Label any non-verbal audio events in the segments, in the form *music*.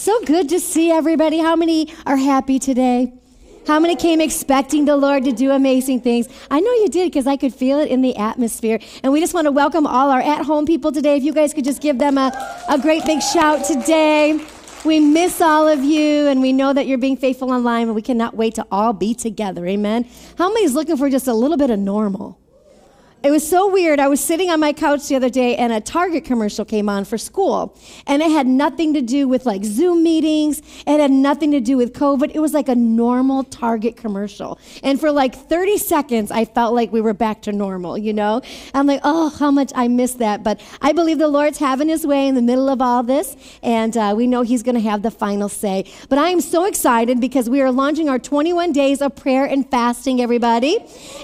So good to see everybody. How many are happy today? How many came expecting the Lord to do amazing things? I know you did because I could feel it in the atmosphere. And we just want to welcome all our at home people today. If you guys could just give them a, a great big shout today. We miss all of you, and we know that you're being faithful online, but we cannot wait to all be together. Amen. How many is looking for just a little bit of normal? It was so weird. I was sitting on my couch the other day and a Target commercial came on for school. And it had nothing to do with like Zoom meetings. It had nothing to do with COVID. It was like a normal Target commercial. And for like 30 seconds, I felt like we were back to normal, you know? I'm like, oh, how much I miss that. But I believe the Lord's having his way in the middle of all this. And uh, we know he's going to have the final say. But I am so excited because we are launching our 21 days of prayer and fasting, everybody.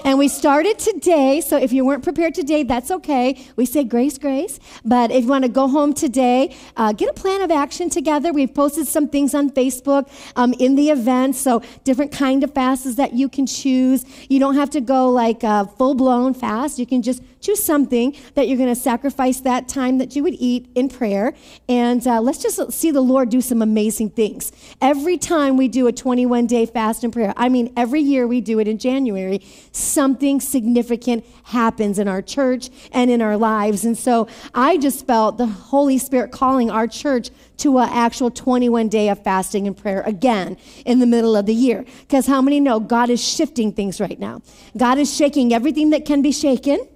And we started today. So if you weren't prepared today, that's okay. We say grace, grace. But if you want to go home today, uh, get a plan of action together. We've posted some things on Facebook um, in the event, so different kind of fasts that you can choose. You don't have to go like a full blown fast. You can just choose something that you're going to sacrifice that time that you would eat in prayer. And uh, let's just see the Lord do some amazing things. Every time we do a 21 day fast and prayer, I mean, every year we do it in January, something significant happens in our church and in our lives. And so I just felt the Holy Spirit calling our church to an actual 21 day of fasting and prayer again in the middle of the year. Because how many know God is shifting things right now? God is shaking everything that can be shaken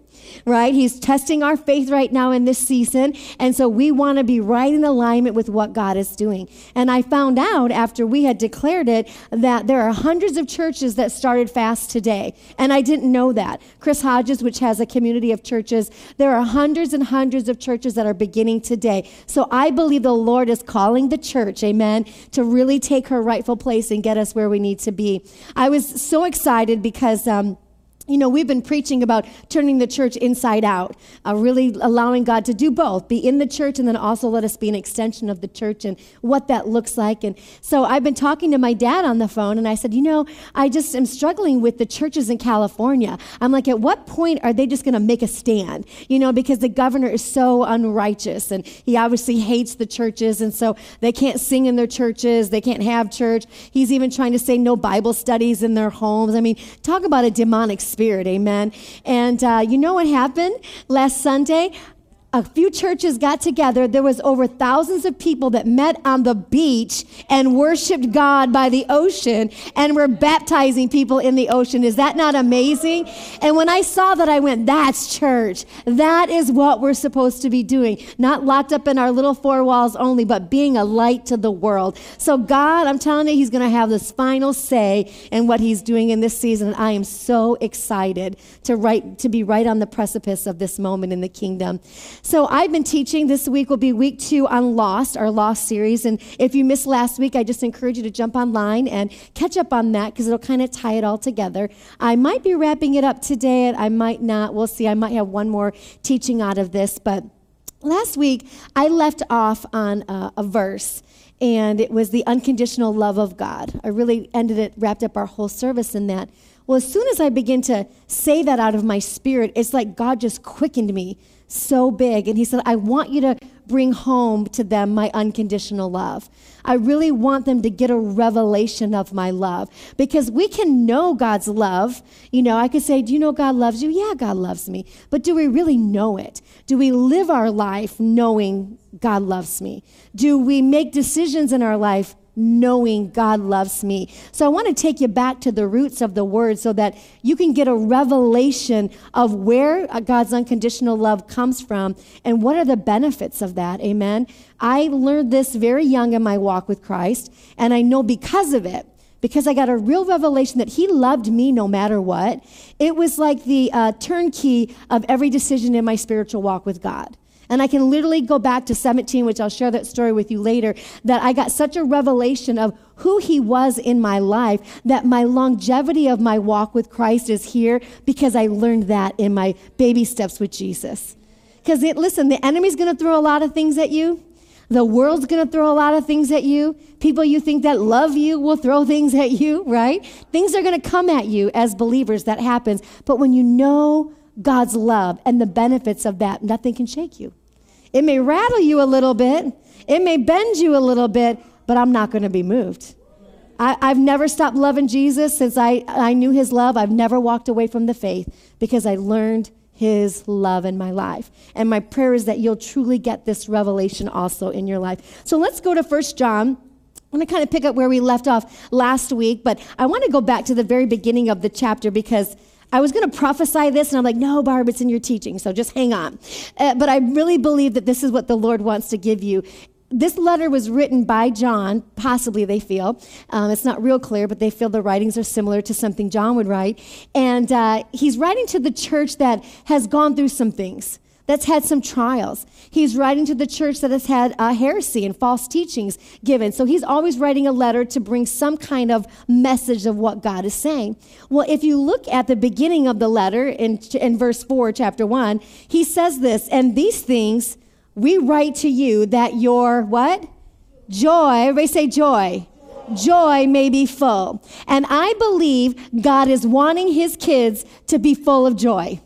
right? He's testing our faith right now in this season. And so we want to be right in alignment with what God is doing. And I found out after we had declared it that there are hundreds of churches that started fast today. And I didn't know that. Chris Hodges, which has a community of churches, there are hundreds and hundreds of churches that are beginning today. So I believe the Lord is calling the church, amen, to really take her rightful place and get us where we need to be. I was so excited because, um, you know, we've been preaching about turning the church inside out, uh, really allowing God to do both, be in the church and then also let us be an extension of the church and what that looks like. And so I've been talking to my dad on the phone and I said, you know, I just am struggling with the churches in California. I'm like, at what point are they just going to make a stand? You know, because the governor is so unrighteous and he obviously hates the churches and so they can't sing in their churches, they can't have church. He's even trying to say no Bible studies in their homes. I mean, talk about a demonic spirit Spirit. Amen. And uh, you know what happened last Sunday? A few churches got together. There was over thousands of people that met on the beach and worshiped god by the ocean and were baptizing people in the ocean. Is that not amazing? And when i saw that i went that's church. That is what we're supposed to be doing. Not locked up in our little four walls only but being a light to the world. So god i'm telling you he's going to have this final say in what he's doing in this season and i am so excited to right to be right on the precipice of this moment in the kingdom so I've been teaching. This week will be week two on Lost, our Lost series. And if you missed last week, I just encourage you to jump online and catch up on that because it'll kind of tie it all together. I might be wrapping it up today, and I might not. We'll see. I might have one more teaching out of this, but. Last week, I left off on a, a verse and it was the unconditional love of God. I really ended it, wrapped up our whole service in that. Well, as soon as I begin to say that out of my spirit, it's like God just quickened me so big. And he said, I want you to bring home to them my unconditional love. I really want them to get a revelation of my love because we can know God's love. You know, I could say, Do you know God loves you? Yeah, God loves me. But do we really know it? Do we live our life knowing God loves me? Do we make decisions in our life knowing God loves me. So I want to take you back to the roots of the word so that you can get a revelation of where God's unconditional love comes from and what are the benefits of that. Amen. I learned this very young in my walk with Christ, and I know because of it. Because I got a real revelation that he loved me no matter what. It was like the uh, turnkey of every decision in my spiritual walk with God. And I can literally go back to 17, which I'll share that story with you later, that I got such a revelation of who he was in my life that my longevity of my walk with Christ is here because I learned that in my baby steps with Jesus. Because listen, the enemy's going to throw a lot of things at you. The world's going to throw a lot of things at you. People you think that love you will throw *laughs* things at you, right? Things are going to come at you as believers. That happens. But when you know God's love and the benefits of that, nothing can shake you. It may rattle you a little bit, it may bend you a little bit, but I'm not going to be moved. I, have never stopped loving Jesus since I, I knew his love. I've never walked away from the faith because I learned his love in my life. And my prayer is that you'll truly get this revelation also in your life. So let's go to First John. I'm going to kind of pick up where we left off last week, but I want to go back to the very beginning of the chapter because I was going to prophesy this, and I'm like, no, Barb, it's in your teaching, so just hang on. Uh, but I really believe that this is what the Lord wants to give you this letter was written by John, possibly they feel. Um, it's not real clear, but they feel the writings are similar to something John would write. And uh, he's writing to the church that has gone through some things, that's had some trials. He's writing to the church that has had uh, heresy and false teachings given. So he's always writing a letter to bring some kind of message of what God is saying. Well, if you look at the beginning of the letter in, in verse 4, chapter 1, he says this, and these things we write to you that your what? Joy, everybody say joy. Joy may be full. And I believe God is wanting his kids to be full of joy.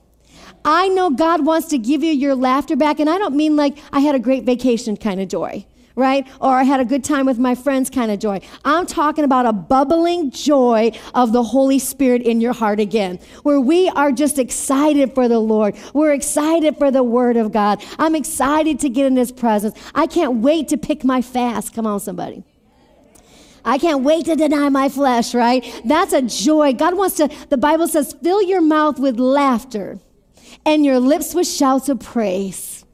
I know God wants to give you your laughter back, and I don't mean like I had a great vacation kind of joy right? Or I had a good time with my friends kind of joy. I'm talking about a bubbling joy of the Holy Spirit in your heart again, where we are just excited for the Lord. We're excited for the Word of God. I'm excited to get in His presence. I can't wait to pick my fast. Come on, somebody. I can't wait to deny my flesh, right? That's a joy. God wants to, the Bible says, fill your mouth with laughter and your lips with shouts of praise.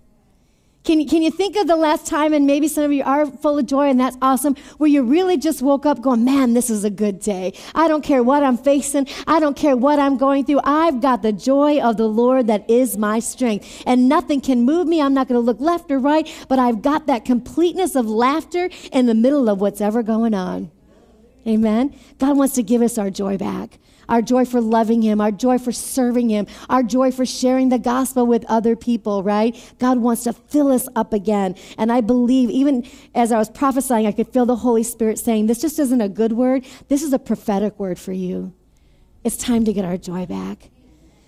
Can, can you think of the last time, and maybe some of you are full of joy, and that's awesome, where you really just woke up going, Man, this is a good day. I don't care what I'm facing, I don't care what I'm going through. I've got the joy of the Lord that is my strength, and nothing can move me. I'm not going to look left or right, but I've got that completeness of laughter in the middle of what's ever going on. Amen. God wants to give us our joy back our joy for loving Him, our joy for serving Him, our joy for sharing the gospel with other people, right? God wants to fill us up again. And I believe, even as I was prophesying, I could feel the Holy Spirit saying, This just isn't a good word, this is a prophetic word for you. It's time to get our joy back.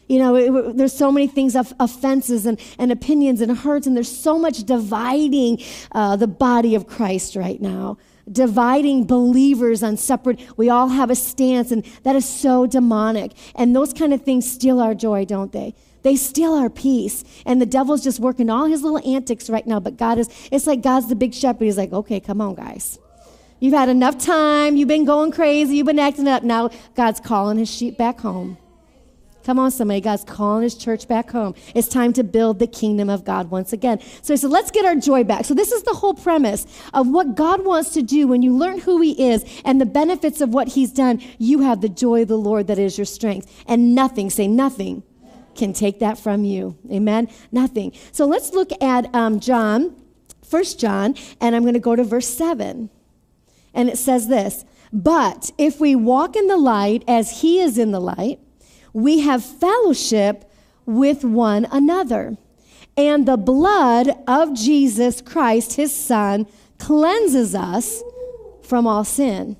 You know, it, there's so many things of offenses and, and opinions and hurts, and there's so much dividing uh, the body of Christ right now dividing believers on separate we all have a stance and that is so demonic. And those kind of things steal our joy don't they? They steal our peace. And the devil's just working all his little antics right now but god is it's like god's the big shepherd. He's like okay come on guys. You've had enough time. You've been going crazy. You've been acting up. Now god's calling his sheep back home Come on, somebody. God's calling his church back home. It's time to build the kingdom of God once again. So he said, let's get our joy back. So this is the whole premise of what God wants to do when you learn who he is and the benefits of what he's done. You have the joy of the Lord that is your strength. And nothing, say nothing, can take that from you. Amen? Nothing. So let's look at um, John, First John, and I'm going to go to verse 7. And it says this, But if we walk in the light as he is in the light, we have fellowship with one another. And the blood of Jesus Christ, his son, cleanses us from all sin.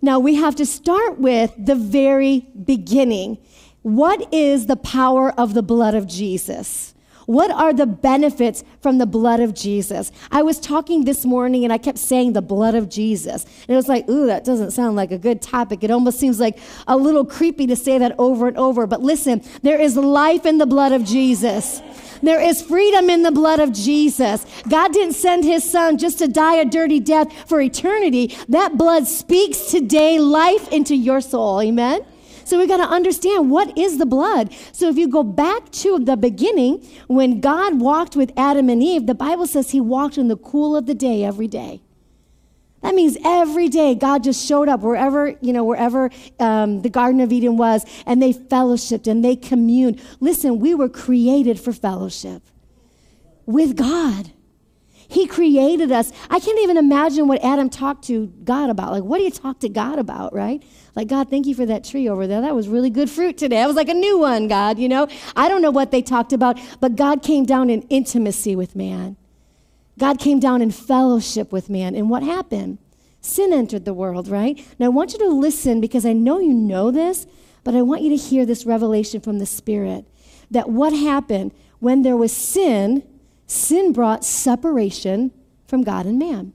Now we have to start with the very beginning. What is the power of the blood of Jesus? What are the benefits from the blood of Jesus? I was talking this morning and I kept saying the blood of Jesus. And it was like, ooh, that doesn't sound like a good topic. It almost seems like a little creepy to say that over and over. But listen, there is life in the blood of Jesus. There is freedom in the blood of Jesus. God didn't send his son just to die a dirty death for eternity. That blood speaks today life into your soul. Amen. So we got to understand what is the blood. So if you go back to the beginning, when God walked with Adam and Eve, the Bible says he walked in the cool of the day every day. That means every day God just showed up wherever, you know, wherever um, the Garden of Eden was, and they fellowshipped and they communed. Listen, we were created for fellowship with God. He created us. I can't even imagine what Adam talked to God about. Like, what do you talk to God about, right? Like, God, thank you for that tree over there. That was really good fruit today. That was like a new one, God, you know? I don't know what they talked about, but God came down in intimacy with man. God came down in fellowship with man. And what happened? Sin entered the world, right? Now, I want you to listen because I know you know this, but I want you to hear this revelation from the Spirit that what happened when there was sin, sin brought separation from God and man.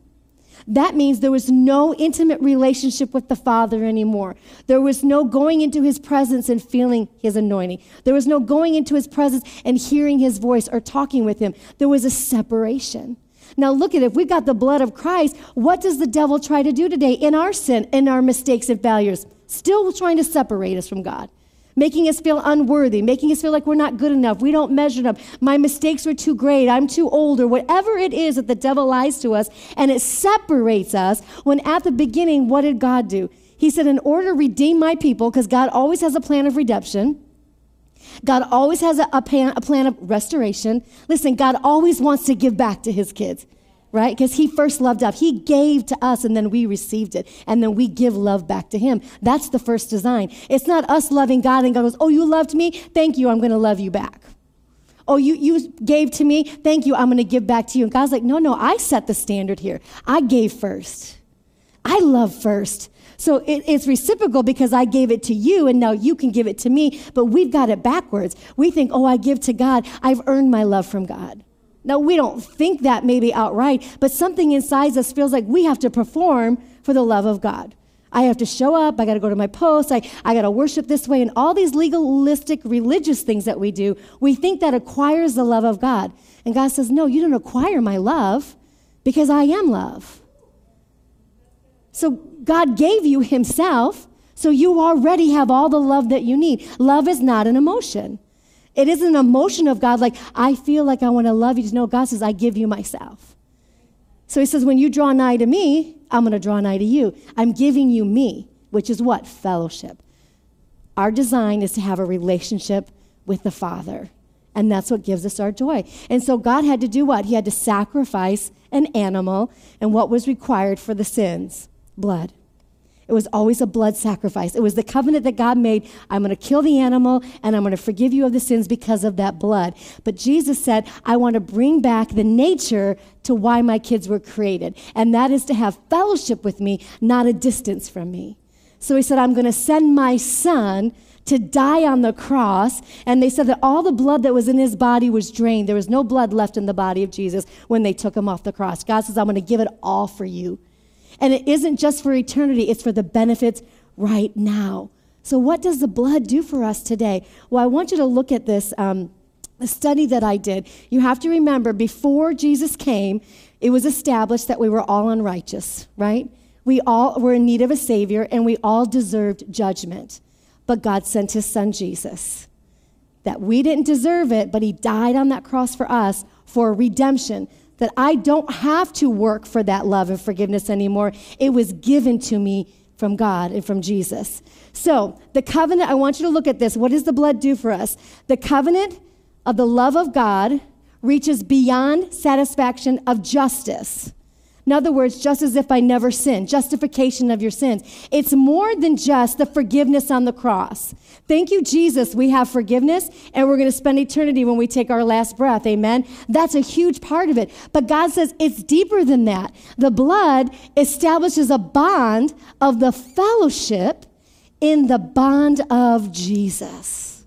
That means there was no intimate relationship with the Father anymore. There was no going into his presence and feeling his anointing. There was no going into his presence and hearing his voice or talking with him. There was a separation. Now, look at it. If we've got the blood of Christ, what does the devil try to do today in our sin, in our mistakes and failures? Still trying to separate us from God making us feel unworthy, making us feel like we're not good enough, we don't measure up, my mistakes were too great, I'm too old, or whatever it is that the devil lies to us, and it separates us. When at the beginning, what did God do? He said, In order to redeem my people, because God always has a plan of redemption. God always has a, a, plan, a plan of restoration. Listen, God always wants to give back to his kids right? Because he first loved us. He gave to us and then we received it. And then we give love back to him. That's the first design. It's not us loving God and God goes, Oh, you loved me? Thank you. I'm going to love you back. Oh, you, you gave to me? Thank you. I'm going to give back to you. And God's like, No, no, I set the standard here. I gave first. I love first. So it, it's reciprocal because I gave it to you and now you can give it to me. But we've got it backwards. We think, Oh, I give to God. I've earned my love from God. Now, we don't think that maybe outright, but something inside us feels like we have to perform for the love of God. I have to show up. I got to go to my post. I, I got to worship this way. And all these legalistic religious things that we do, we think that acquires the love of God. And God says, No, you don't acquire my love because I am love. So God gave you Himself, so you already have all the love that you need. Love is not an emotion. It isn't an emotion of God, like, I feel like I want to love you. No, God says, I give you myself. So he says, when you draw nigh to me, I'm going to draw nigh to you. I'm giving you me, which is what? Fellowship. Our design is to have a relationship with the Father. And that's what gives us our joy. And so God had to do what? He had to sacrifice an animal. And what was required for the sins? Blood. It was always a blood sacrifice. It was the covenant that God made. I'm going to kill the animal and I'm going to forgive you of the sins because of that blood. But Jesus said, I want to bring back the nature to why my kids were created. And that is to have fellowship with me, not a distance from me. So he said, I'm going to send my son to die on the cross. And they said that all the blood that was in his body was drained. There was no blood left in the body of Jesus when they took him off the cross. God says, I'm going to give it all for you. And it isn't just for eternity, it's for the benefits right now. So, what does the blood do for us today? Well, I want you to look at this um, study that I did. You have to remember, before Jesus came, it was established that we were all unrighteous, right? We all were in need of a Savior and we all deserved judgment. But God sent His Son Jesus. That we didn't deserve it, but He died on that cross for us for redemption that I don't have to work for that love and forgiveness anymore. It was given to me from God and from Jesus. So, the covenant, I want you to look at this. What does the blood do for us? The covenant of the love of God reaches beyond satisfaction of justice. In other words, just as if I never sinned, justification of your sins. It's more than just the forgiveness on the cross. Thank you, Jesus. We have forgiveness and we're going to spend eternity when we take our last breath. Amen. That's a huge part of it. But God says it's deeper than that. The blood establishes a bond of the fellowship in the bond of Jesus.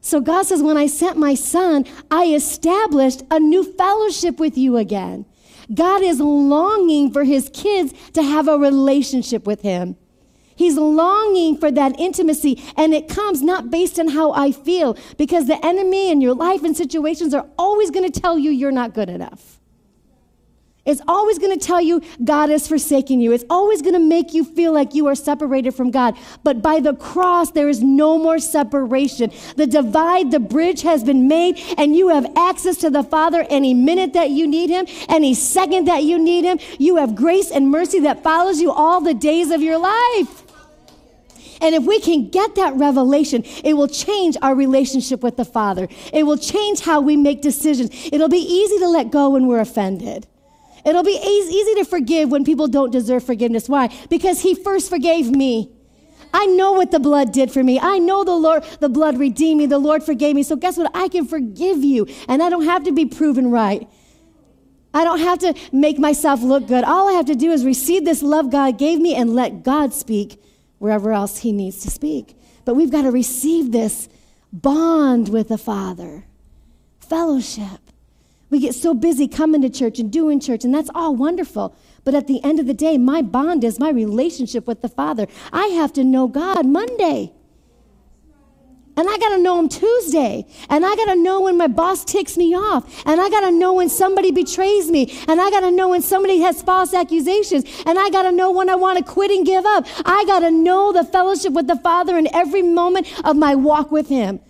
So God says, when I sent my son, I established a new fellowship with you again. God is longing for his kids to have a relationship with him. He's longing for that intimacy, and it comes not based on how I feel, because the enemy and your life and situations are always going to tell you you're not good enough. It's always going to tell you God has forsaken you. It's always going to make you feel like you are separated from God. But by the cross, there is no more separation. The divide, the bridge has been made, and you have access to the Father any minute that you need Him, any second that you need Him. You have grace and mercy that follows you all the days of your life. And if we can get that revelation, it will change our relationship with the Father. It will change how we make decisions. It'll be easy to let go when we're offended. It'll be easy to forgive when people don't deserve forgiveness. Why? Because He first forgave me. I know what the blood did for me. I know the Lord, the blood redeemed me. The Lord forgave me. So guess what? I can forgive you. And I don't have to be proven right. I don't have to make myself look good. All I have to do is receive this love God gave me and let God speak wherever else He needs to speak. But we've got to receive this bond with the Father, fellowship. We get so busy coming to church and doing church, and that's all wonderful. But at the end of the day, my bond is my relationship with the Father. I have to know God Monday. And I got to know him Tuesday. And I got to know when my boss ticks me off. And I got to know when somebody betrays me. And I got to know when somebody has false accusations. And I got to know when I want to quit and give up. I got to know the fellowship with the Father in every moment of my walk with him.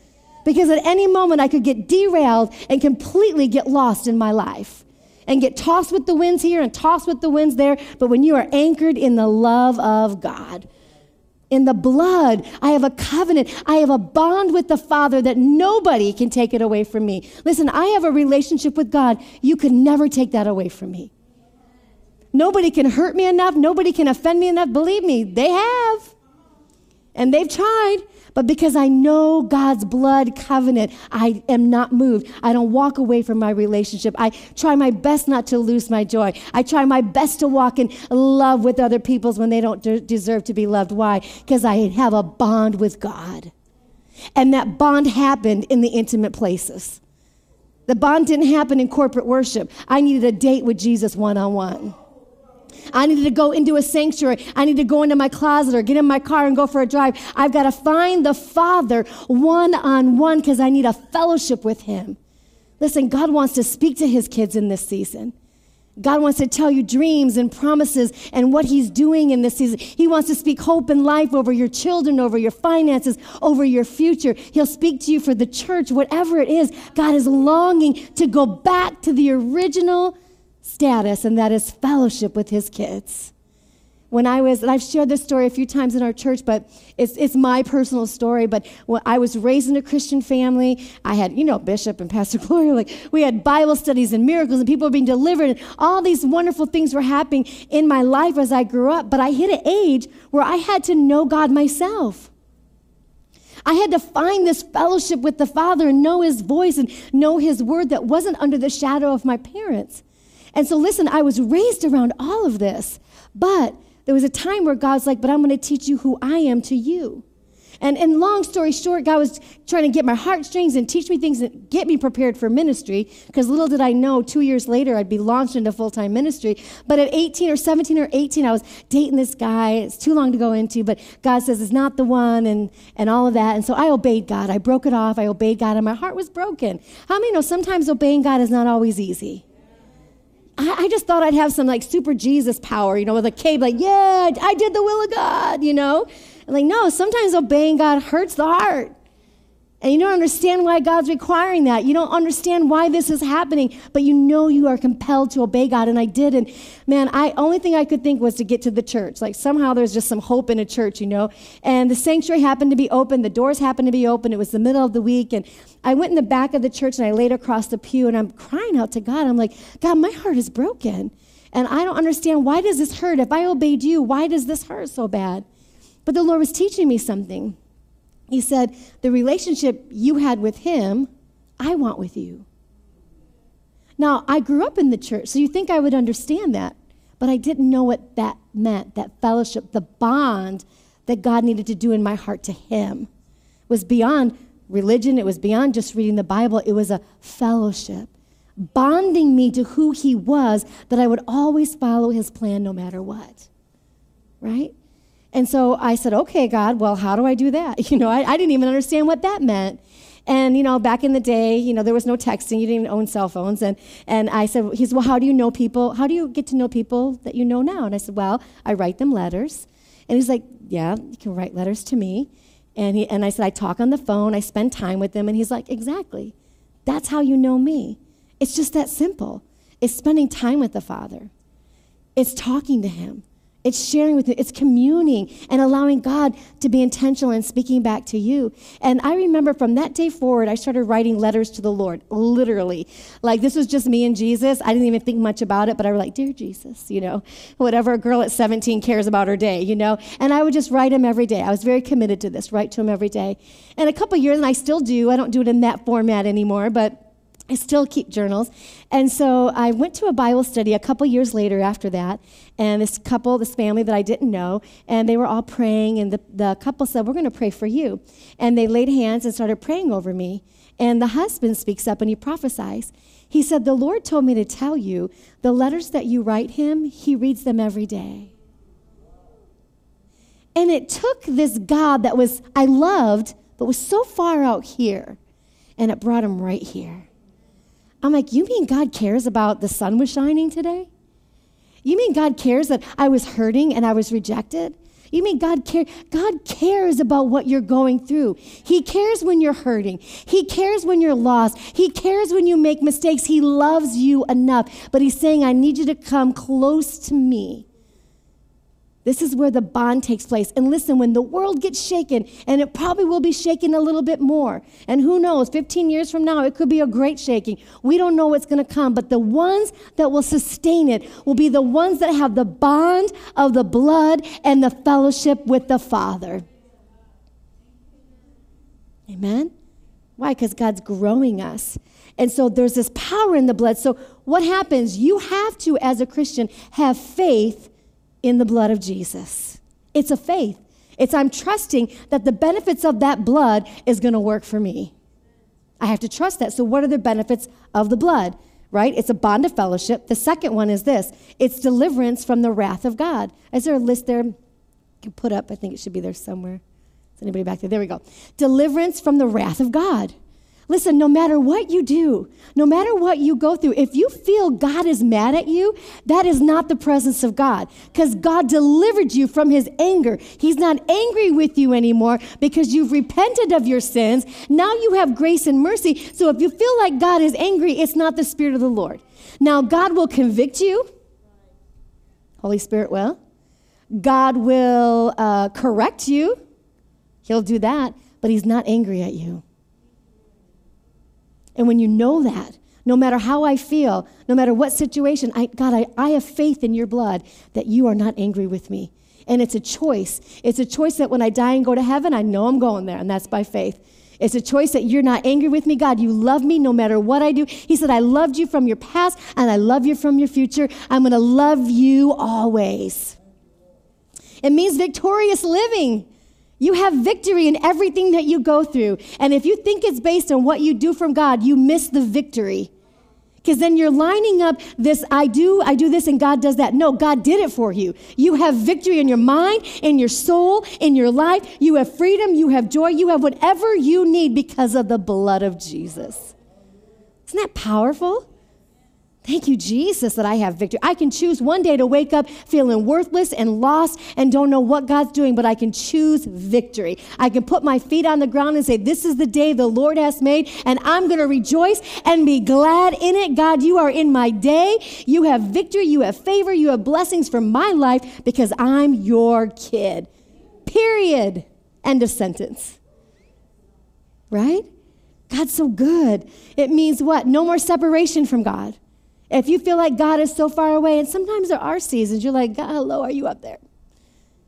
Because at any moment I could get derailed and completely get lost in my life and get tossed with the winds here and tossed with the winds there. But when you are anchored in the love of God, in the blood. I have a covenant. I have a bond with the Father that nobody can take it away from me. Listen, I have a relationship with God. You could never take that away from me. Nobody can hurt me enough. Nobody can offend me enough. Believe me, they have. And they've tried. But because I know God's blood covenant, I am not moved. I don't walk away from my relationship. I try my best not to lose my joy. I try my best to walk in love with other people's when they don't de- deserve to be loved. Why? Because I have a bond with God. And that bond happened in the intimate places. The bond didn't happen in corporate worship. I needed a date with Jesus one on one. I needed to go into a sanctuary. I need to go into my closet or get in my car and go for a drive. I've got to find the Father one on one because I need a fellowship with Him. Listen, God wants to speak to His kids in this season. God wants to tell you dreams and promises and what He's doing in this season. He wants to speak hope and life over your children, over your finances, over your future. He'll speak to you for the church, whatever it is. God is longing to go back to the original status, and that is fellowship with his kids. When I was, and I've shared this story a few times in our church, but it's, it's my personal story. But when I was raised in a Christian family, I had, you know, Bishop and Pastor *laughs* Gloria, like we had Bible studies and miracles, and people were being delivered, and all these wonderful things were happening in my life as I grew up. But I hit an age where I had to know God myself. I had to find this fellowship with the Father and know His voice and know His word that wasn't under the shadow of my parents. And so, listen, I was raised around all of this, but there was a time where God's like, but I'm going to teach you who I am to you. And, and long story short, God was trying to get my heartstrings and teach me things that get me prepared for ministry. Because little did I know, two years later, I'd be launched into full time ministry. But at 18 or 17 or 18, I was dating this guy. It's too long to go into, but God says it's not the one and, and all of that. And so I obeyed God. I broke it off. I obeyed God, and my heart was broken. How many know sometimes obeying God is not always easy? I, I just thought I'd have some like super Jesus power, you know, with a cape, like, yeah, I did the will of God, you know? And like, no, sometimes obeying God hurts the heart. And you don't understand why God's requiring that. You don't understand why this is happening, but you know you are compelled to obey God. And I did. And man, I only thing I could think was to get to the church. Like somehow there's just some hope in a church, you know. And the sanctuary happened to be open. The doors happened to be open. It was the middle of the week. And I went in the back of the church and I laid across the pew and I'm crying out to God. I'm like, God, my heart is broken. And I don't understand why does this hurt? If I obeyed you, why does this hurt so bad? But the Lord was teaching me something. He said, The relationship you had with him, I want with you. Now, I grew up in the church, so you think I would understand that, but I didn't know what that meant that fellowship, the bond that God needed to do in my heart to him was beyond religion, it was beyond just reading the Bible, it was a fellowship. Bonding me to who he was, that I would always follow his plan no matter what. Right? And so I said, okay, God, well, how do I do that? *laughs* You know, I, I, didn't even understand what that meant. And, you know, back in the day, you know, there was no texting. You didn't even own cell phones. And, and I said, he said, well, how do you know people? How do you get to know people that you know now? And I said, well, I write them letters. And he's like, yeah, you can write letters to me. And, he, and I said, I talk on the phone. I spend time with them. And he's like, exactly. That's how you know me. It's just that simple. It's spending time with the Father. It's talking to him. It's sharing with you, it's communing and allowing God to be intentional and speaking back to you. And I remember from that day forward, I started writing letters to the Lord, literally. Like this was just me and Jesus. I didn't even think much about it, but I was like, Dear Jesus, you know, whatever a girl at 17 cares about her day, you know. And I would just write him every day. I was very committed to this, write to him every day. And a couple years, and I still do, I don't do it in that format anymore, but I still keep journals. And so I went to a Bible study a couple years later after that. And this couple, this family that I didn't know, and they were all praying. And the, the couple said, We're going to pray for you. And they laid hands and started praying over me. And the husband speaks up and he prophesies. He said, The Lord told me to tell you the letters that you write him, he reads them every day. And it took this God that was, I loved, but was so far out here, and it brought him right here. I'm like, You mean God cares about the sun was shining today? You mean God cares that I was hurting and I was rejected? You mean God care? God cares about what you're going through. He cares when you're hurting. He cares when you're lost. He cares when you make mistakes. He loves you enough. But he's saying, I need you to come close to me. This is where the bond takes place. And listen, when the world gets shaken, and it probably will be shaken a little bit more, and who knows, 15 years from now, it could be a great shaking. We don't know what's going to come, but the ones that will sustain it will be the ones that have the bond of the blood and the fellowship with the Father. Amen? Why? Because God's growing us. And so there's this power in the blood. So what happens? You have to, as a Christian, have faith in the blood of Jesus. It's a faith. It's I'm trusting that the benefits of that blood is going to work for me. I have to trust that. So, what are the benefits of the blood? Right? It's a bond of fellowship. The second one is this it's deliverance from the wrath of God. Is there a list there? I can put up. I think it should be there somewhere. Is anybody back there? There we go. Deliverance from the wrath of God. Listen, no matter what you do, no matter what you go through, if you feel God is mad at you, that is not the presence of God because God delivered you from his anger. He's not angry with you anymore because you've repented of your sins. Now you have grace and mercy. So if you feel like God is angry, it's not the Spirit of the Lord. Now, God will convict you. Holy Spirit will. God will uh, correct you. He'll do that, but He's not angry at you. And when you know that, no matter how I feel, no matter what situation, I, God, I, I have faith in your blood that you are not angry with me. And it's a choice. It's a choice that when I die and go to heaven, I know I'm going there, and that's by faith. It's a choice that you're not angry with me, God. You love me no matter what I do. He said, I loved you from your past, and I love you from your future. I'm going to love you always. It means victorious living. You have victory in everything that you go through. And if you think it's based on what you do from God, you miss the victory. Because then you're lining up this, I do, I do this, and God does that. No, God did it for you. You have victory in your mind, in your soul, in your life. You have freedom, you have joy, you have whatever you need because of the blood of Jesus. Isn't that powerful? Thank you, Jesus, that I have victory. I can choose one day to wake up feeling worthless and lost and don't know what God's doing, but I can choose victory. I can put my feet on the ground and say, This is the day the Lord has made, and I'm going to rejoice and be glad in it. God, you are in my day. You have victory, you have favor, you have blessings for my life because I'm your kid. Period. End of sentence. Right? God's so good. It means what? No more separation from God. If you feel like God is so far away, and sometimes there are seasons you're like, God, hello, are you up there?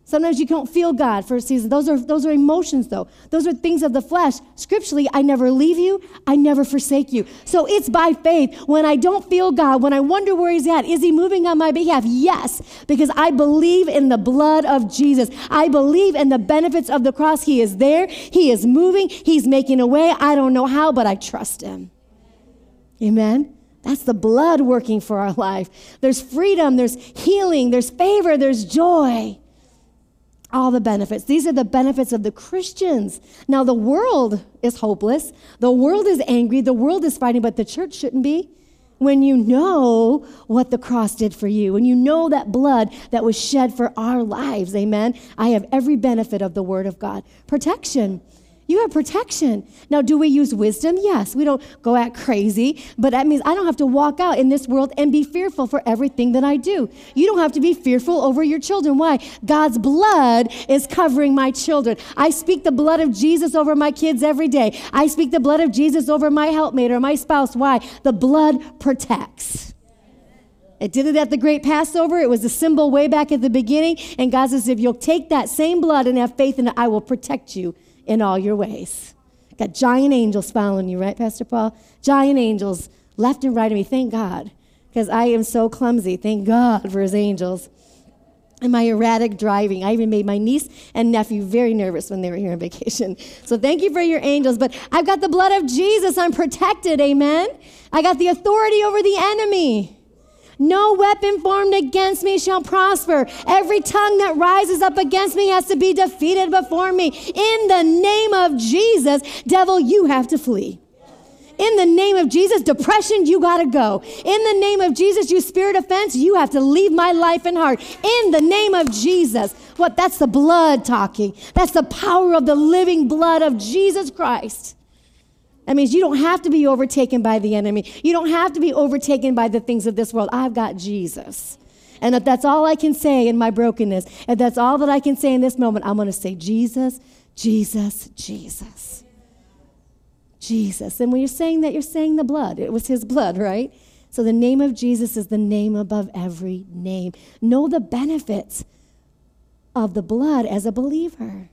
Sometimes you don't feel God for a season. Those are, those are emotions, though. Those are things of the flesh. Scripturally, I never leave you, I never forsake you. So it's by faith. When I don't feel God, when I wonder where He's at, is He moving on my behalf? Yes, because I believe in the blood of Jesus. I believe in the benefits of the cross. He is there, He is moving, He's making a way. I don't know how, but I trust Him. Amen. That's the blood working for our life. There's freedom, there's healing, there's favor, there's joy. All the benefits. These are the benefits of the Christians. Now, the world is hopeless. The world is angry. The world is fighting, but the church shouldn't be. When you know what the cross did for you, when you know that blood that was shed for our lives, amen, I have every benefit of the Word of God. Protection. You have protection. Now, do we use wisdom? Yes. We don't go out crazy, but that means I don't have to walk out in this world and be fearful for everything that I do. You don't have to be fearful over your children. Why? God's blood is covering my children. I speak the blood of Jesus over my kids every day. I speak the blood of Jesus over my helpmate or my spouse. Why? The blood protects. It did it at the great Passover. It was a symbol way back at the beginning. And God says, if you'll take that same blood and have faith in it, I will protect you in all your ways. Got giant angels following you, right, Pastor Paul? Giant angels left and right of me. Thank God, because I am so clumsy. Thank God for his angels. and my erratic driving. I even made my niece and nephew very nervous when they were here on vacation. So thank you for your angels. But I've got the blood of Jesus. I'm protected. Amen. I got the authority over the enemy. No weapon formed against me shall prosper. Every tongue that rises up against me has to be defeated before me. In the name of Jesus, devil, you have to flee. In the name of Jesus, depression, you got to go. In the name of Jesus, you spirit offense, you have to leave my life and heart. In the name of Jesus. What? That's the blood talking. That's the power of the living blood of Jesus Christ. That means you don't have to be overtaken by the enemy. You don't have to be overtaken by the things of this world. I've got Jesus. And if that's all I can say in my brokenness, if that's all that I can say in this moment, I'm going to say, Jesus, Jesus, Jesus. Jesus. And when you're saying that, you're saying the blood. It was his blood, right? So the name of Jesus is the name above every name. Know the benefits of the blood as a believer.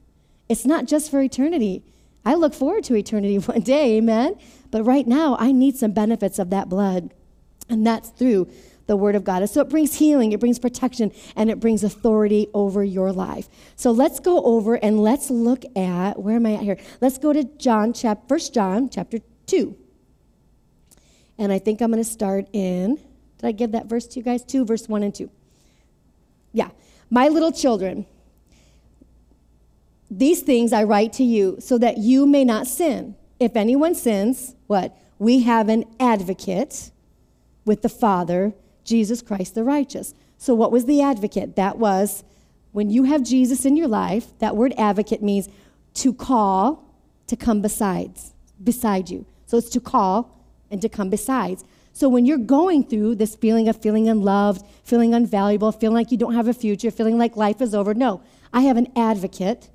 It's not just for eternity. I look forward to eternity *laughs* one day, amen? But right now, I need some benefits of that blood. And that's through the Word of God. So it brings healing, it brings protection, and it brings authority over your life. So let's go over and let's look at where am I at here? Let's go to John, chapter First John, chapter 2. And I think I'm going to start in, did I give that verse to you guys? 2, verse 1 and 2. Yeah. My little children, these things I write to you so that you may not sin. If anyone sins, what? We have an advocate with the Father, Jesus Christ the righteous. So, what was the advocate? That was when you have Jesus in your life, that word advocate means to call, to come besides, beside you. So, it's to call and to come besides. So, when you're going through this feeling of feeling unloved, feeling unvaluable, feeling like you don't have a future, feeling like life is over, no, I have an advocate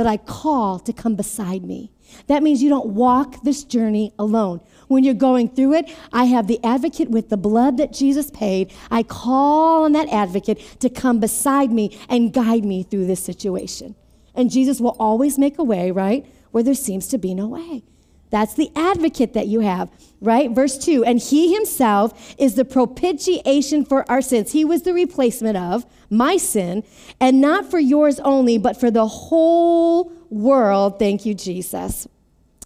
that I call to come beside me. That means you don't walk this journey alone. When you're going through it, I have the advocate with the blood that Jesus paid. I call on that advocate to come beside me and guide me through this situation. And Jesus will always make a way, right? Where there seems to be no way. That's the advocate that you have, right? Verse 2 And he himself is the propitiation for our sins. He was the replacement of my sin, and not for yours only, but for the whole world. Thank you, Jesus.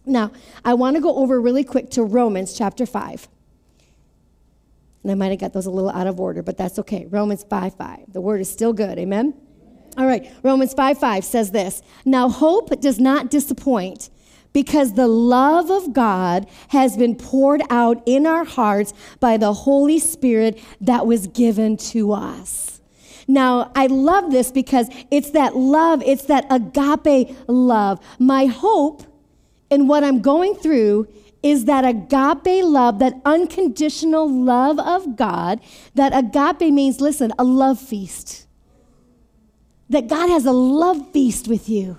Now, I want to go over really quick to Romans chapter 5. And I might have got those a little out of order, but that's okay. Romans 5 5. The word is still good. Amen? All right. Romans 5 5 says this Now, hope does not disappoint because the love of God has been poured out in our hearts by the Holy Spirit that was given to us. Now, I love this because it's that love, it's that agape love. My hope in what I'm going through is that agape love, that unconditional love of God. That agape means, listen, a love feast. That God has a love feast with you.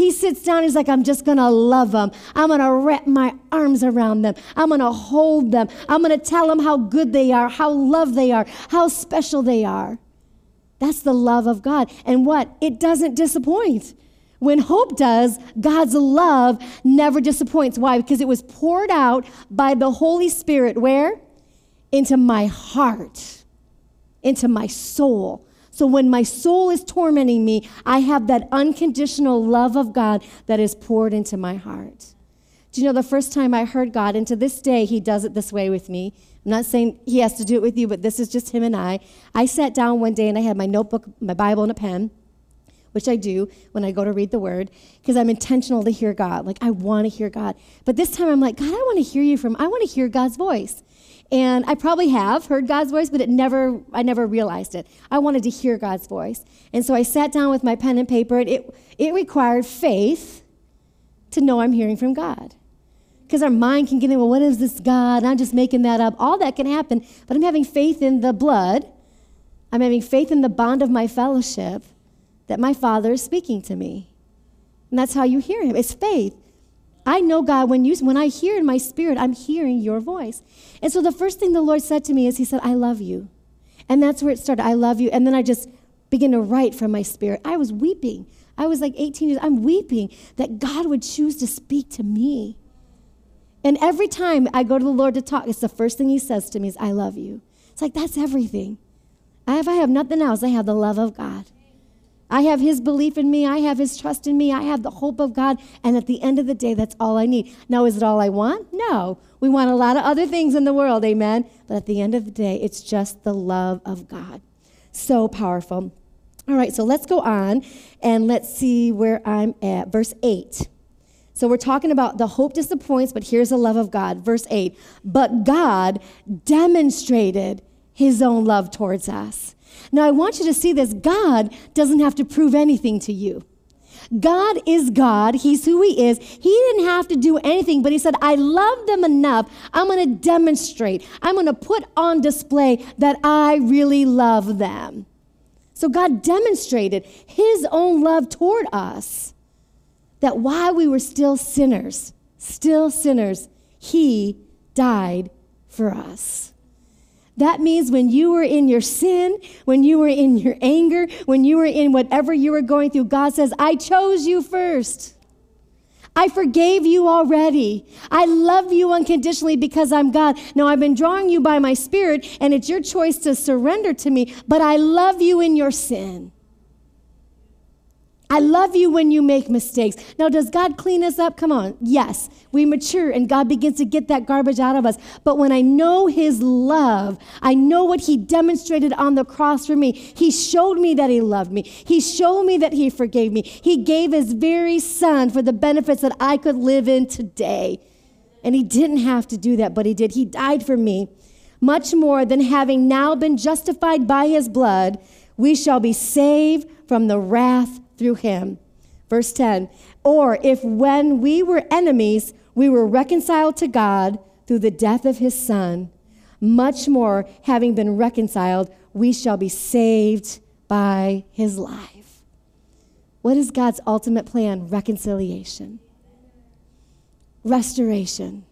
He sits down, he's like, I'm just gonna love them. I'm gonna wrap my arms around them. I'm gonna hold them. I'm gonna tell them how good they are, how loved they are, how special they are. That's the love of God. And what? It doesn't disappoint. When hope does, God's love never disappoints. Why? Because it was poured out by the Holy Spirit where? Into my heart, into my soul. So when my soul is tormenting me, I have that unconditional love of God that is poured into my heart. Do you know the first time I heard God, and to this day, He does it this way with me. I'm not saying He has to do it with you, but this is just Him and I. I sat down one day and I had my notebook, my Bible, and a pen, which I do when I go to read the Word, because I'm intentional to hear God. Like, I want to hear God. But this time I'm like, God, I want to hear you from, I want to hear God's voice. And I probably have heard God's voice, but it never, I never realized it. I wanted to hear God's voice. And so I sat down with my pen and paper, and it, it required faith to know I'm hearing from God. Because our mind can get in, well, what is this God? I'm just making that up. All that can happen, but I'm having faith in the blood. I'm having faith in the bond of my fellowship that my Father is speaking to me. And that's how you hear Him. It's faith. I know God when you when I hear in my spirit, I'm hearing your voice. And so the first thing the Lord said to me is He said, I love you. And that's where it started. I love you. And then I just began to write from my spirit. I was weeping. I was like 18 years. I'm weeping that God would choose to speak to me. And every time I go to the Lord to talk, it's the first thing He says to me is, I love you. It's like that's everything. If I have nothing else, I have the love of God. I have his belief in me. I have his trust in me. I have the hope of God. And at the end of the day, that's all I need. Now, is it all I want? No. We want a lot of other things in the world, amen? But at the end of the day, it's just the love of God. So powerful. All right, so let's go on and let's see where I'm at. Verse 8. So we're talking about the hope disappoints, but here's the love of God. Verse 8. But God demonstrated his own love towards us. Now, I want you to see this God doesn't have to prove anything to you. God is God. He's who He is. He didn't have to do anything, but He said, I love them enough. I'm going to demonstrate, I'm going to put on display that I really love them. So God demonstrated His own love toward us that while we were still sinners, still sinners, He died for us. That means when you were in your sin, when you were in your anger, when you were in whatever you were going through, God says, I chose you first. I forgave you already. I love you unconditionally because I'm God. Now, I've been drawing you by my spirit, and it's your choice to surrender to me, but I love you in your sin. I love you when you make mistakes. Now, does God clean us up? Come on. Yes. We mature and God begins to get that garbage out of us. But when I know His love, I know what He demonstrated on the cross for me. He showed me that He loved me, He showed me that He forgave me. He gave His very Son for the benefits that I could live in today. And He didn't have to do that, but He did. He died for me. Much more than having now been justified by His blood, we shall be saved from the wrath through him. Verse 10 Or if when we were enemies, we were reconciled to God through the death of his son, much more, having been reconciled, we shall be saved by his life. What is God's ultimate plan? Reconciliation, restoration.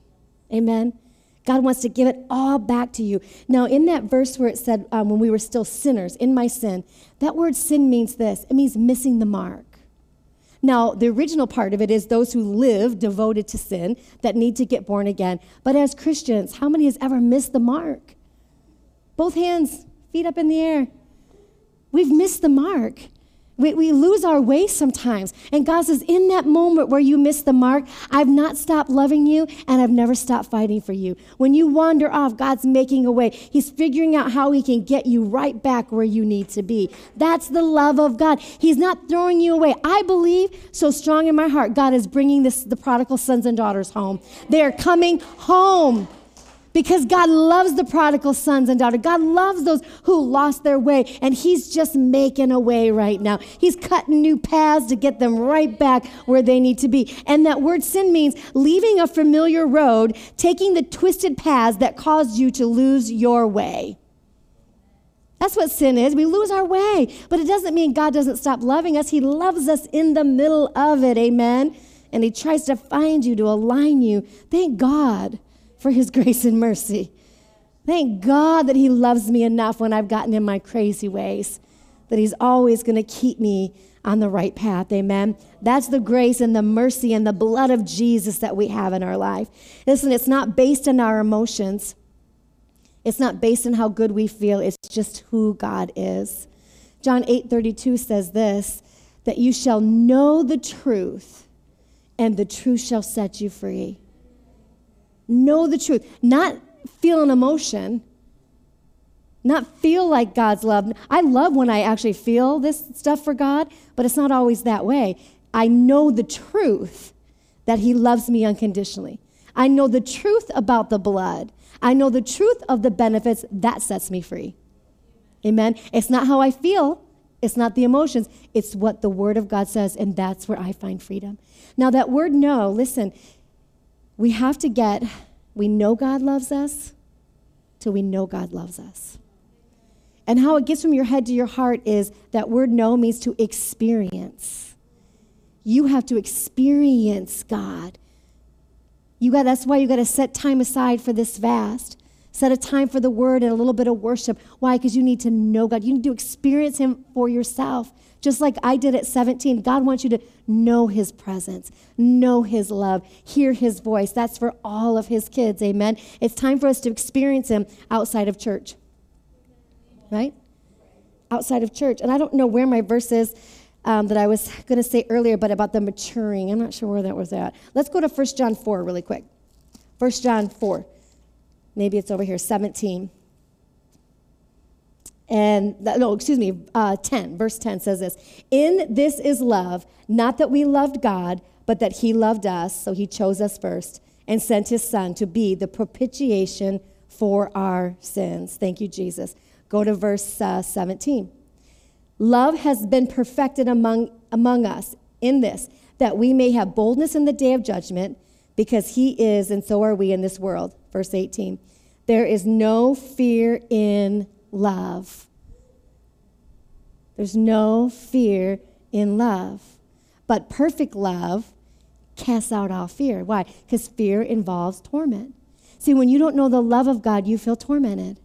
Amen. God wants to give it all back to you. Now, in that verse where it said, um, when we were still sinners, in my sin, that word sin means this it means missing the mark. Now, the original part of it is those who live devoted to sin that need to get born again. But as Christians, how many has ever missed the mark? Both hands, feet up in the air. We've missed the mark. We, we lose our way sometimes. And God says, in that moment where you miss the mark, I've not stopped loving you and I've never stopped fighting for you. When you wander off, God's making a way. He's figuring out how He can get you right back where you need to be. That's the love of God. He's not throwing you away. I believe so strong in my heart, God is bringing this, the prodigal sons and daughters home. They are coming home because God loves the prodigal sons and daughters. God loves those who lost their way, and He's just making a way right now. He's cutting new paths to get them right back where they need to be. And that word sin means leaving a familiar road, taking the twisted paths that caused you to lose your way. That's what sin is. We lose our way. But it doesn't mean God doesn't stop loving us. He loves us in the middle of it. Amen. And He tries to find you, to align you. Thank God for his *laughs* grace and mercy. Thank God that he loves me enough when I've gotten in my crazy ways, that he's always going to keep me on the right path. Amen. That's the grace and the mercy and the blood of Jesus that we have in our life. Listen, it's not based on our emotions. It's not based on how good we feel. It's just who God is. John 8:32 says this, that you shall know the truth and the truth shall set you free. Know the truth, not feel an emotion, not feel like God's love. I love when I actually feel this stuff for God, but it's not always that way. I know the truth that He loves me unconditionally. I know the truth about the blood. I know the truth of the benefits that sets me free. Amen. It's not how I feel, it's not the emotions, it's what the Word of God says, and that's where I find freedom. Now, that word know, listen, we have to get, we know God loves us till we know God loves us. And how it gets from your head to your heart is that word know means to experience. You have to experience God. You got that's why you got to set time aside for this fast. Set a time for the word and a little bit of worship. Why? Because you need to know God. You need to experience him for yourself. Just like I did at 17, God wants you to know His presence, know His love, hear His voice. That's for all of His kids. Amen. It's time for us to experience Him outside of church. Right? outside of church. And I don't know where my verse is um, that I was going to say earlier, but about the maturing. I'm not sure where that was at. Let's go to 1 John 4 really quick. 1 John 4. Maybe it's over here, 17. And no, excuse me, uh, 10, verse 10 says this In this is love, not that we loved God, but that He loved us, so He chose us first and sent His Son to be the propitiation for our sins. Thank you, Jesus. Go to verse uh, 17. Love has been perfected among, among us in this, that we may have boldness in the day of judgment, because He is, and so are we in this world. Verse 18. There is no fear in love. There's no fear in love. But perfect love casts out all fear. Why? Because fear involves torment. See, when you don't know the love of God, you feel tormented.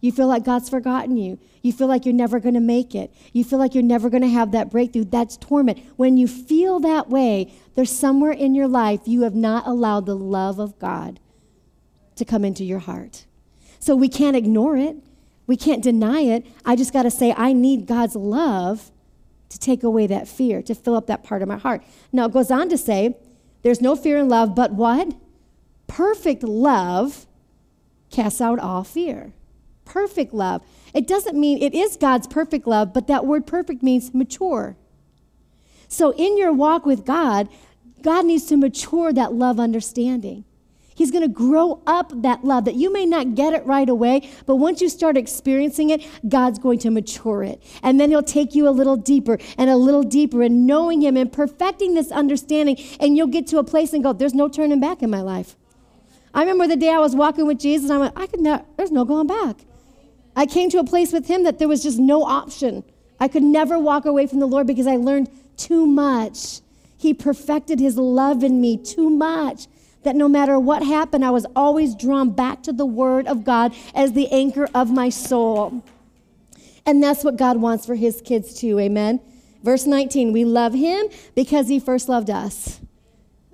You feel like God's forgotten you. You feel like you're never going to make it. You feel like you're never going to have that breakthrough. That's torment. When you feel that way, there's somewhere in your life you have not allowed the love of God to come into your heart. So we can't ignore it. We can't deny it. I just got to say, I need God's love to take away that fear, to fill up that part of my heart. Now, it goes on to say, there's no fear in love, but what? Perfect love casts out all fear. Perfect love. It doesn't mean it is God's perfect love, but that word perfect means mature. So, in your walk with God, God needs to mature that love understanding. He's going to grow up that love that you may not get it right away, but once you start experiencing it, God's going to mature it. And then He'll take you a little deeper and a little deeper in knowing Him and perfecting this understanding. And you'll get to a place and go, There's no turning back in my life. I remember the day I was walking with Jesus, and I went, I could not, there's no going back. I came to a place with Him that there was just no option. I could never walk away from the Lord because I learned too much. He perfected His love in me too much that no matter what happened, I was always drawn back to the Word of God as the anchor of my soul. And that's what God wants for His kids too. Amen. Verse 19, we love Him because He first loved us.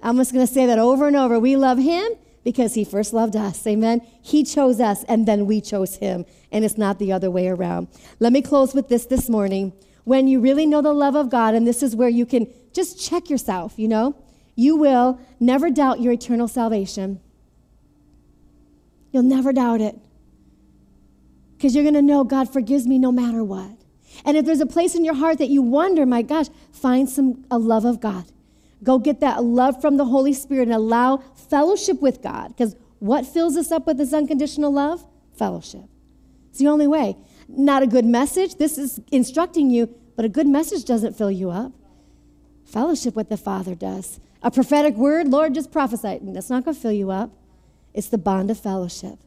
I'm just going to say that over and over. We love Him because He first loved us. Amen. He chose us and then we chose Him. And it's not the other way around. Let me close with this this morning. When you really know the love of God, and this is where you can just check yourself, you know, you will never doubt your eternal salvation. You'll never doubt it. Because you're going to know God forgives me no matter what. And if there's a place in your heart that you wonder, my gosh, find some a love of God. Go get that love from the Holy Spirit and allow fellowship with God. Because what fills us up with this unconditional love? Fellowship. It's the only way. Not a good message. This is instructing you, but a good message doesn't fill you up. Fellowship with the Father does. A prophetic word, Lord, just prophesy. That's not going to fill you up. It's the bond of fellowship,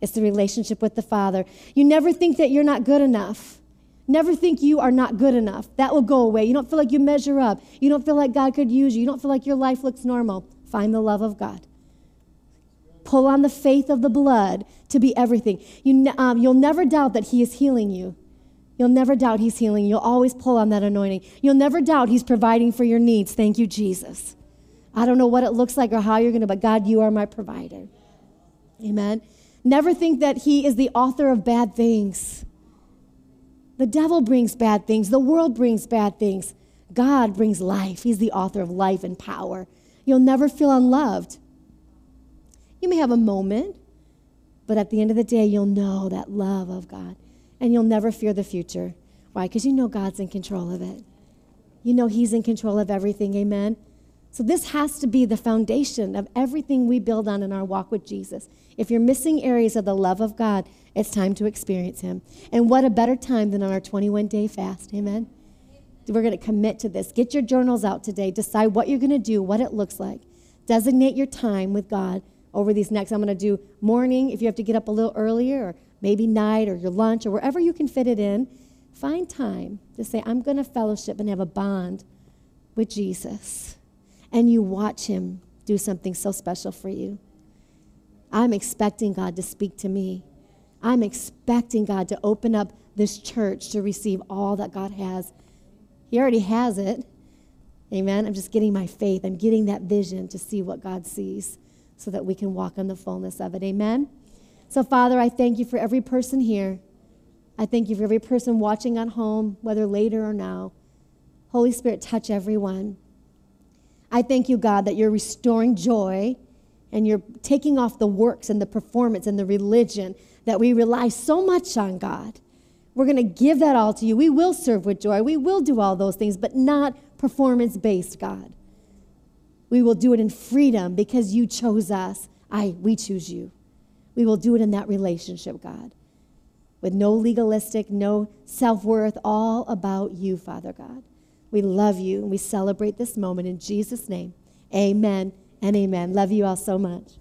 it's the relationship with the Father. You never think that you're not good enough. Never think you are not good enough. That will go away. You don't feel like you measure up. You don't feel like God could use you. You don't feel like your life looks normal. Find the love of God. Pull on the faith of the blood to be everything. You, um, you'll never doubt that He is healing you. You'll never doubt He's healing. You'll always pull on that anointing. You'll never doubt He's providing for your needs. Thank you, Jesus. I don't know what it looks like or how you're going to, but God, you are my provider. Amen. Never think that He is the author of bad things. The devil brings bad things, the world brings bad things. God brings life. He's the author of life and power. You'll never feel unloved. You may have a moment, but at the end of the day, you'll know that love of God. And you'll never fear the future. Why? Because you know God's in control of it. You know He's in control of everything. Amen. So, this has to be the foundation of everything we build on in our walk with Jesus. If you're missing areas of the love of God, it's time to experience Him. And what a better time than on our 21 day fast. Amen. We're going to commit to this. Get your journals out today. Decide what you're going to do, what it looks like. Designate your time with God over these next. I'm going to do morning if you have to get up a little earlier, or maybe night, or your lunch, or wherever you can fit it in. Find time to say, I'm going to fellowship and have a bond with Jesus and you watch Him do something so special for you. I'm expecting God to speak to me. I'm expecting God to open up this church to receive all that God has. He already has it. Amen. I'm just getting my faith. I'm getting that vision to see what God sees so that we can walk in the fullness of it. Amen. So, Father, I thank you for every person here. I thank you for every person watching at home, whether later or now. Holy Spirit, touch everyone. I thank you, God, that you're restoring joy and you're taking off the works and the performance and the religion that we rely so much on, God. We're going to give that all to you. We will serve with joy. We will do all those things, but not performance based, God. We will do it in freedom because you chose us. I, we choose you. We will do it in that relationship, God, with no legalistic, no self worth, all about you, Father God. We love you and we celebrate this moment in Jesus' name. Amen and amen. Love you all so much.